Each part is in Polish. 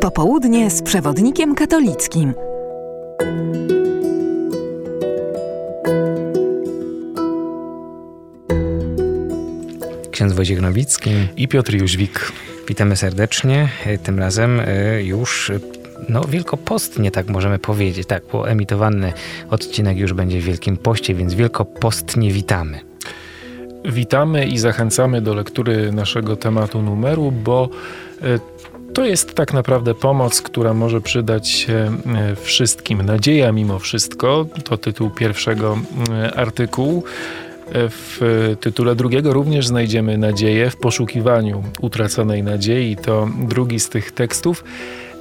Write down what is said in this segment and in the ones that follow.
Popołudnie z przewodnikiem katolickim. Ksiądz Wojciech Nowicki i Piotr Jóźwik. Witamy serdecznie. Tym razem y, już no, wielkopostnie, tak możemy powiedzieć. Tak, bo emitowany odcinek już będzie w Wielkim Poście, więc wielkopostnie witamy. Witamy i zachęcamy do lektury naszego tematu numeru, bo y, to jest tak naprawdę pomoc, która może przydać się y, wszystkim. Nadzieja mimo wszystko to tytuł pierwszego artykułu. W tytule drugiego również znajdziemy nadzieję w poszukiwaniu utraconej nadziei. To drugi z tych tekstów.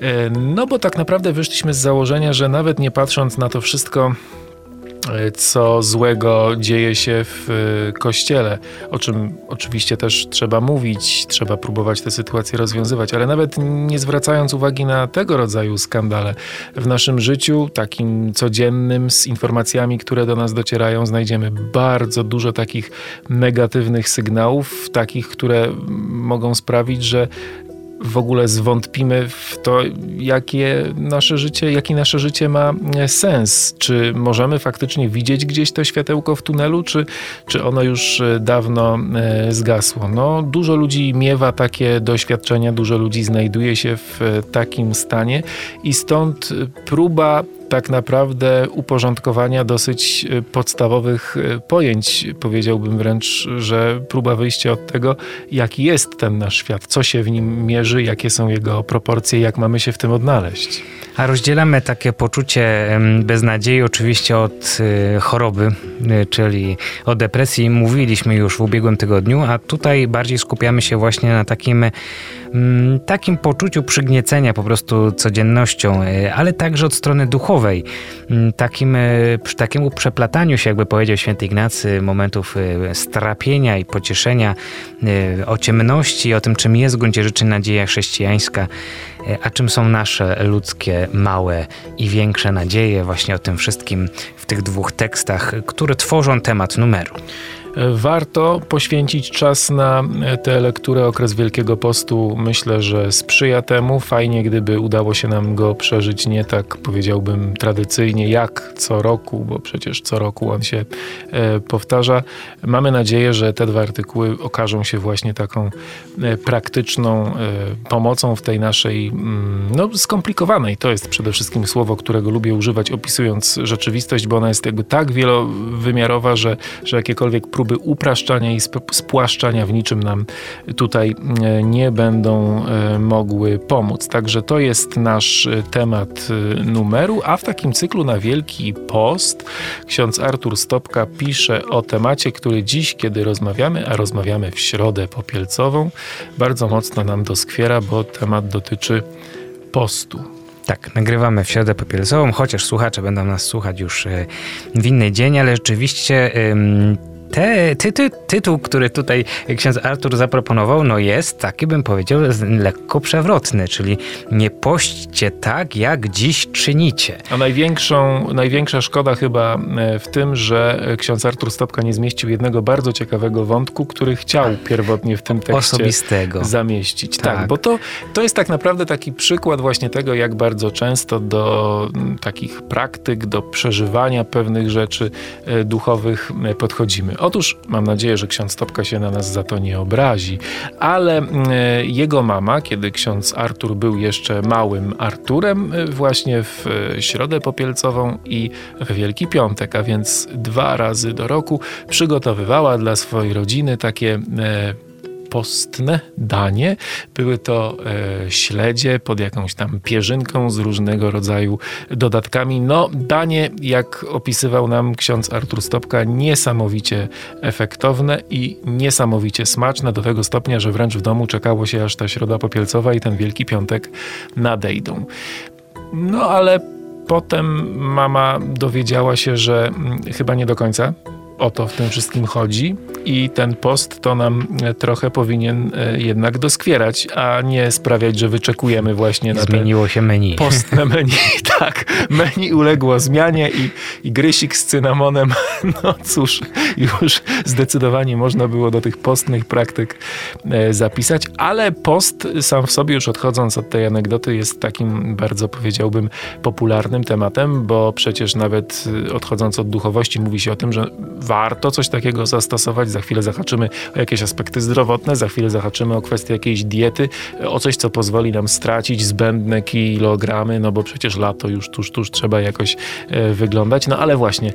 E, no bo tak naprawdę wyszliśmy z założenia, że nawet nie patrząc na to wszystko, co złego dzieje się w e, kościele, o czym oczywiście też trzeba mówić, trzeba próbować te sytuacje rozwiązywać, ale nawet nie zwracając uwagi na tego rodzaju skandale. W naszym życiu, takim codziennym, z informacjami, które do nas docierają, znajdziemy bardzo dużo takich negatywnych sygnałów, takich, które mogą sprawić, że w ogóle zwątpimy w to, jakie nasze życie, jaki nasze życie ma e, sens. Czy możemy faktycznie widzieć gdzieś to światełko w tunelu, czy, czy ono już e, dawno e, zgasło? No, dużo ludzi miewa takie doświadczenia, dużo ludzi znajduje się w takim stanie i stąd próba tak naprawdę uporządkowania dosyć y, podstawowych y, pojęć. Powiedziałbym wręcz, że próba wyjścia od tego, jaki jest ten nasz świat, co się w nim mierzy, jakie są jego proporcje, jak mamy się w tym odnaleźć. A rozdzielamy takie poczucie beznadziei oczywiście od y, choroby, czyli o depresji mówiliśmy już w ubiegłym tygodniu, a tutaj bardziej skupiamy się właśnie na takim takim poczuciu przygniecenia po prostu codziennością, e, ale także od strony duchowej, mm, takim, e, takiemu przeplataniu się, jakby powiedział święty Ignacy, momentów e, strapienia i pocieszenia, o ciemności, o tym, czym jest w gruncie rzeczy nadzieja chrześcijańska, a czym są nasze ludzkie, małe i większe nadzieje, właśnie o tym wszystkim w tych dwóch tekstach, które tworzą temat numeru. Warto poświęcić czas na tę lekturę. Okres Wielkiego Postu myślę, że sprzyja temu. Fajnie, gdyby udało się nam go przeżyć nie tak, powiedziałbym, tradycyjnie jak co roku, bo przecież co roku on się e, powtarza. Mamy nadzieję, że te dwa artykuły okażą się właśnie taką e, praktyczną e, pomocą w tej naszej, mm, no, skomplikowanej. To jest przede wszystkim słowo, którego lubię używać, opisując rzeczywistość, bo ona jest jakby tak wielowymiarowa, że, że jakiekolwiek próby próby upraszczania i spłaszczania w niczym nam tutaj e, nie będą e, mogły pomóc. Także to jest nasz e, temat numeru, a w takim cyklu na Wielki Post ksiądz Artur Stopka pisze o temacie, który dziś, kiedy rozmawiamy, a rozmawiamy w środę popielcową, bardzo mocno nam doskwiera, bo temat dotyczy postu. Tak, nagrywamy w środę popielcową, chociaż słuchacze będą nas słuchać już w inny dzień, ale rzeczywiście te, ty, ty, tytuł, który tutaj ksiądz Artur zaproponował, no jest taki, bym powiedział, lekko przewrotny, czyli nie pośćcie tak, jak dziś czynicie. A największą, największa szkoda chyba e, w tym, że ksiądz Artur Stopka nie zmieścił jednego bardzo ciekawego wątku, który chciał pierwotnie w tym tekście Osobistego. zamieścić. Tak, tak bo to, to jest tak naprawdę taki przykład właśnie tego, jak bardzo często do takich praktyk, do przeżywania pewnych rzeczy e, duchowych podchodzimy. Otóż mam nadzieję, że ksiądz Topka się na nas za to nie obrazi, ale e, jego mama, kiedy ksiądz Artur był jeszcze małym Arturem, e, właśnie w e, Środę Popielcową i w Wielki Piątek, a więc dwa razy do roku, przygotowywała dla swojej rodziny takie postne danie. Były to e, śledzie pod jakąś tam pierzynką z różnego rodzaju dodatkami. No, danie, jak opisywał nam ksiądz Artur Stopka, niesamowicie efektowne i niesamowicie smaczne, do tego stopnia, że wręcz w domu czekało się, aż ta środa popielcowa i ten Wielki Piątek nadejdą. No, ale potem mama dowiedziała się, że mm, chyba nie do końca o to w tym wszystkim chodzi i ten post to nam trochę powinien jednak doskwierać, a nie sprawiać, że wyczekujemy właśnie na Zmieniło się menu. Post na menu, tak. Menu uległo zmianie i, i grysik z cynamonem, no cóż, już zdecydowanie można było do tych postnych praktyk zapisać, ale post sam w sobie, już odchodząc od tej anegdoty, jest takim bardzo powiedziałbym popularnym tematem, bo przecież nawet odchodząc od duchowości mówi się o tym, że warto coś takiego zastosować. Za chwilę zahaczymy o jakieś aspekty zdrowotne, za chwilę zahaczymy o kwestię jakiejś diety, o coś, co pozwoli nam stracić zbędne kilogramy, no bo przecież lato już tuż, tuż trzeba jakoś e, wyglądać. No ale właśnie,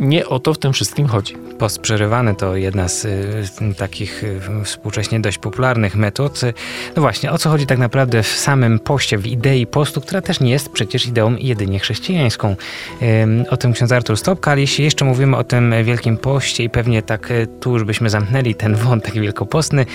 nie o to w tym wszystkim chodzi. Post przerywany to jedna z y, takich y, współcześnie dość popularnych metod. No właśnie, o co chodzi tak naprawdę w samym poście, w idei postu, która też nie jest przecież ideą jedynie chrześcijańską. Y, o tym ksiądz Artur Stopka, ale jeśli jeszcze mówimy o tym Wielkim Poście i pewnie tak y, tu już byśmy zamknęli ten wątek wielkopostny,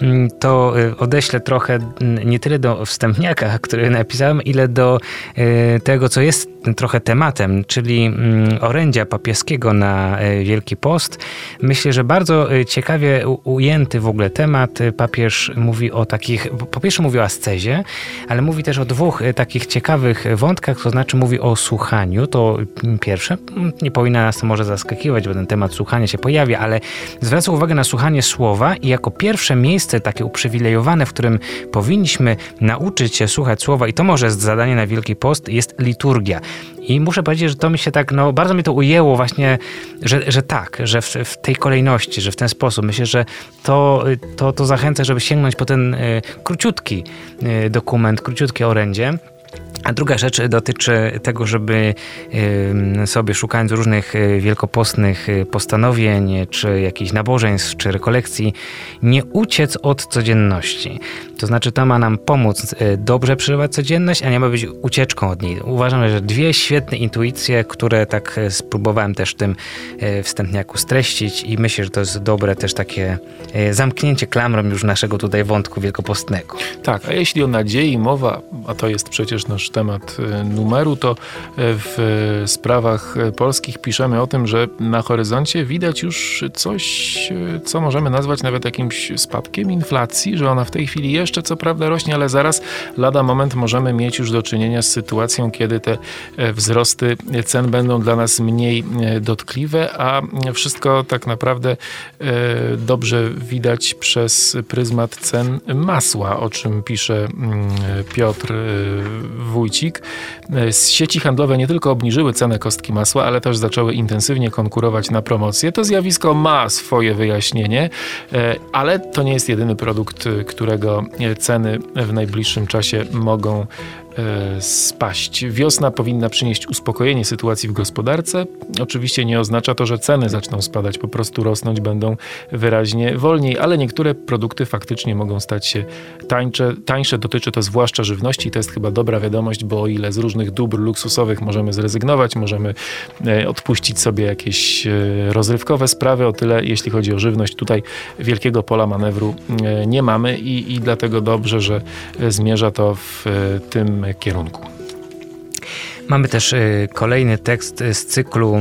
mm, to y, odeślę trochę mm, nie tyle do wstępniaka, który napisałem, ile do y, tego, co jest trochę tematem, czyli mm, orędzia papieskiego na e, Wielki Post. Myślę, że bardzo e, ciekawie ujęty w ogóle temat. E, papież mówi o takich, po pierwsze mówi o ascezie, ale mówi też o dwóch takich ciekawych wątkach, to znaczy mówi o słuchaniu, to pierwsze, mm, nie powinna nas to może zaskakiwać, bo ten temat słuchania się pojawia, ale zwraca uwagę na słuchanie słowa i jako pierwsze miejsce takie uprzywilejowane, w którym powinniśmy nauczyć się słuchać słowa i to może zadanie na Wielki Post, jest liturgia. I muszę powiedzieć, że to mi się tak, no bardzo mi to ujęło właśnie, że, że tak, że w, w tej kolejności, że w ten sposób. Myślę, że to, to, to zachęca, żeby sięgnąć po ten y, króciutki y, dokument, króciutkie orędzie. A druga rzecz dotyczy tego, żeby sobie szukając różnych y, wielkopostnych y, postanowień, czy jakichś nabożeństw, czy rekolekcji, nie uciec od codzienności. To znaczy, to ma nam pomóc y, dobrze przeżywać codzienność, a nie ma być ucieczką od niej. Uważam, że dwie świetne intuicje, które tak spróbowałem też w tym wstępniaku streścić i myślę, że to jest dobre też takie zamknięcie klamrą już naszego tutaj wątku wielkopostnego. Tak, a jeśli o nadziei mowa, a to jest przecież nasz temat e, numeru, to e, w sprawach polskich piszemy o tym, że na horyzoncie widać już coś, e, co możemy nazwać nawet jakimś spadkiem inflacji, że ona w tej chwili jeszcze co prawda rośnie, ale zaraz lada moment możemy mieć już do czynienia z sytuacją, kiedy te wzrosty cen będą dla nas mniej dotkliwe, a wszystko tak naprawdę dobrze widać przez pryzmat cen masła, o czym pisze mm, Piotr Wójcik. E, sieci handlowe nie tylko obniżyły cenę kostki masła, ale też zaczęły intensywnie konkurować na promocję. To zjawisko ma swoje wyjaśnienie, e, ale to nie jest jedyny produkt, którego ceny w najbliższym czasie mogą E, spaść. Wiosna powinna przynieść uspokojenie sytuacji w gospodarce. Oczywiście nie oznacza to, że ceny zaczną spadać, po prostu rosnąć będą wyraźnie wolniej, ale niektóre produkty faktycznie mogą stać się tańsze. Tańsze dotyczy to zwłaszcza żywności. To jest chyba dobra wiadomość, bo o ile z różnych dóbr luksusowych możemy zrezygnować, możemy e, odpuścić sobie jakieś e, rozrywkowe sprawy, o tyle jeśli chodzi o żywność, tutaj wielkiego pola manewru nie mamy i, i dlatego dobrze, że zmierza to w tym kierunku. Mamy też y, kolejny tekst z cyklu,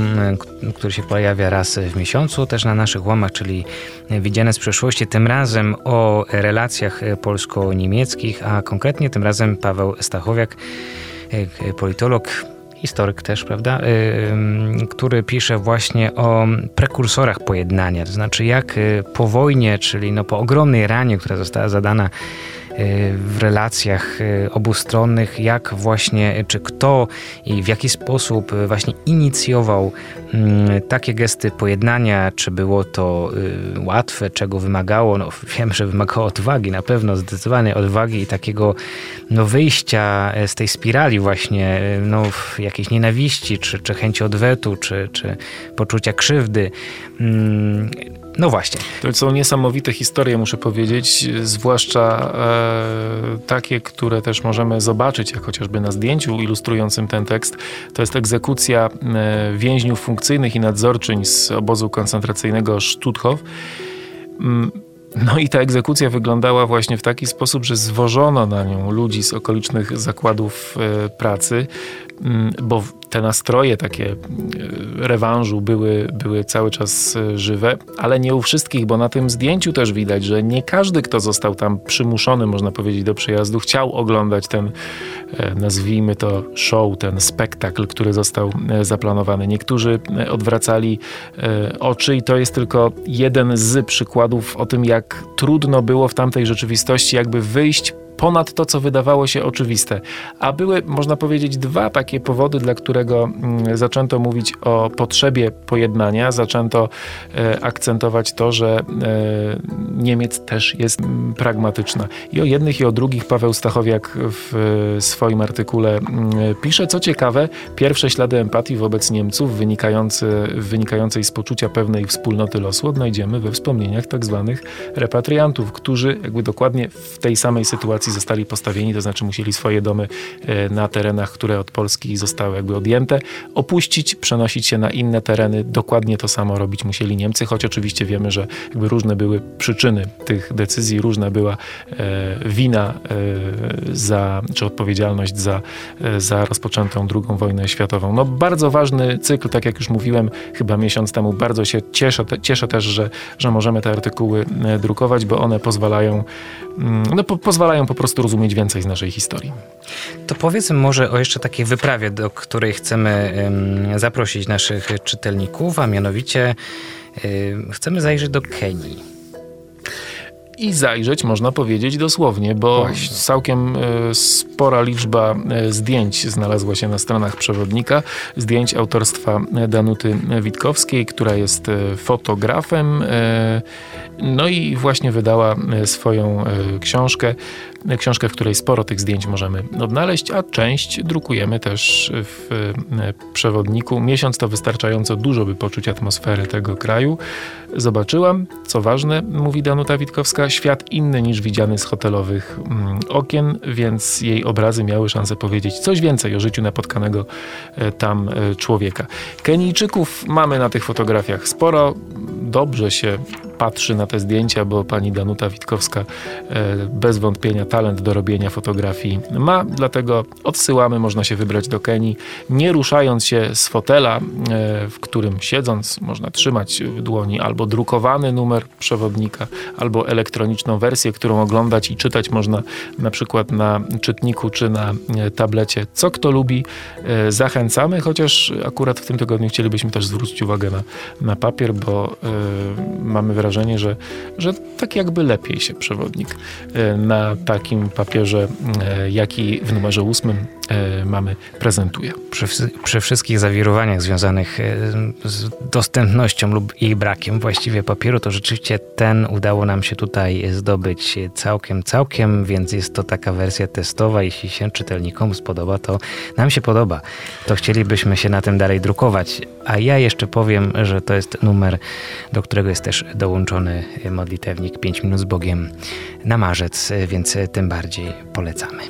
y, który się pojawia raz w miesiącu, też na naszych łamach, czyli Widziane z przeszłości, tym razem o relacjach polsko-niemieckich, a konkretnie tym razem Paweł Stachowiak, y, politolog, historyk też, prawda, który pisze właśnie o prekursorach pojednania, to znaczy jak po wojnie, czyli no po ogromnej ranie, która została zadana w relacjach e, obustronnych, jak właśnie, czy kto i w jaki sposób właśnie inicjował mm, takie gesty pojednania, czy było to y, łatwe, czego wymagało, no wiem, że wymagało odwagi, na pewno zdecydowanej odwagi i takiego no, wyjścia z tej spirali właśnie no, jakiejś nienawiści, czy, czy chęci odwetu, czy, czy poczucia krzywdy. No właśnie. To są niesamowite historie, muszę powiedzieć, zwłaszcza e, takie, które też możemy zobaczyć, jak chociażby na zdjęciu ilustrującym ten tekst. To jest egzekucja e, więźniów funkcyjnych i nadzorczyń z obozu koncentracyjnego Stutthof. Mm, no i ta egzekucja wyglądała właśnie w taki sposób, że zwożono na nią ludzi z okolicznych zakładów e, pracy, bo te nastroje takie e, rewanżu były, były cały czas e, żywe, ale nie u wszystkich, bo na tym zdjęciu też widać, że nie każdy, kto został tam przymuszony, można powiedzieć, do przyjazdu, chciał oglądać ten, e, nazwijmy to show, ten spektakl, który został zaplanowany. Niektórzy odwracali oczy i to jest tylko jeden z przykładów o tym, jak trudno było w tamtej rzeczywistości jakby wyjść ponad to, co wydawało się oczywiste. A były, można powiedzieć, dwa takie powody, dla którego mm, zaczęto mówić o potrzebie pojednania, zaczęto e, akcentować to, że e, Niemiec też jest mm, pragmatyczna. I o jednych, i o drugich Paweł Stachowiak w swoim artykule mm, pisze. Co ciekawe, pierwsze ślady empatii wobec Niemców wynikające, wynikającej z poczucia pewnej wspólnoty losu odnajdziemy we wspomnieniach tak zwanych repatriantów, którzy jakby dokładnie w tej samej sytuacji zostali postawieni, to znaczy musieli swoje domy e, na terenach, które od Polski zostały jakby odjęte, opuścić, przenosić się na inne tereny. Dokładnie to samo robić musieli Niemcy, choć oczywiście wiemy, że jakby różne były przyczyny tych decyzji, różna była e, wina e, za, czy odpowiedzialność za, za rozpoczętą II wojnę światową. No bardzo ważny cykl, tak jak już mówiłem chyba miesiąc temu, bardzo się cieszę, cieszę też, że, że możemy te artykuły drukować, bo one pozwalają, mm, no, po, pozwalają po prostu rozumieć więcej z naszej historii. To powiedzmy może o jeszcze takiej wyprawie, do której chcemy zaprosić naszych czytelników, a mianowicie chcemy zajrzeć do Kenii i zajrzeć, można powiedzieć dosłownie, bo Właśnie. całkiem e, spora liczba e, zdjęć znalazła się na stronach przewodnika. Zdjęć autorstwa Danuty Witkowskiej, która jest e, fotografem. No i właśnie wydała swoją książkę książkę, w której sporo tych zdjęć możemy odnaleźć, a część drukujemy też w e, przewodniku. Miesiąc to wystarczająco dużo, by poczuć atmosferę tego kraju. Zobaczyłam, co ważne, mówi Danuta Witkowska, świat inny niż widziany z hotelowych mm, okien, więc jej obrazy miały szansę powiedzieć coś więcej o życiu napotkanego e, tam e, człowieka. Kenijczyków mamy na tych fotografiach sporo. Dobrze się patrzy na te zdjęcia, bo pani Danuta Witkowska bez wątpienia talent do robienia fotografii ma, dlatego odsyłamy, można się wybrać do Kenii, nie ruszając się z fotela, e, w którym siedząc można trzymać w dłoni albo drukowany numer przewodnika, albo elektroniczną wersję, którą oglądać i czytać można na przykład na czytniku czy na e, tablecie. Co kto lubi, e, zachęcamy, chociaż akurat w tym tygodniu chcielibyśmy też zwrócić uwagę na, na papier, bo mamy wrażenie, że, że tak jakby lepiej się przewodnik na tak takim papierze, e, jaki w numerze ósmym e, mamy, prezentuje. Przy, przy, wszystkich zawirowaniach związanych e, z dostępnością lub jej brakiem właściwie papieru, to rzeczywiście ten udało nam się tutaj zdobyć całkiem, całkiem, więc jest to taka wersja testowa. Jeśli się czytelnikom spodoba, to nam się podoba. To chcielibyśmy się na tym dalej drukować. A ja jeszcze powiem, że to jest numer, do którego jest też dołączony modlitewnik 5 minut z Bogiem na marzec, więc tym bardziej polecamy.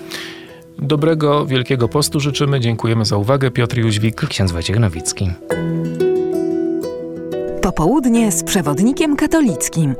Dobrego Wielkiego Postu życzymy. Dziękujemy za uwagę. Piotr Jóźwik. Ksiądz Wojciech Nowicki. Popołudnie z przewodnikiem katolickim.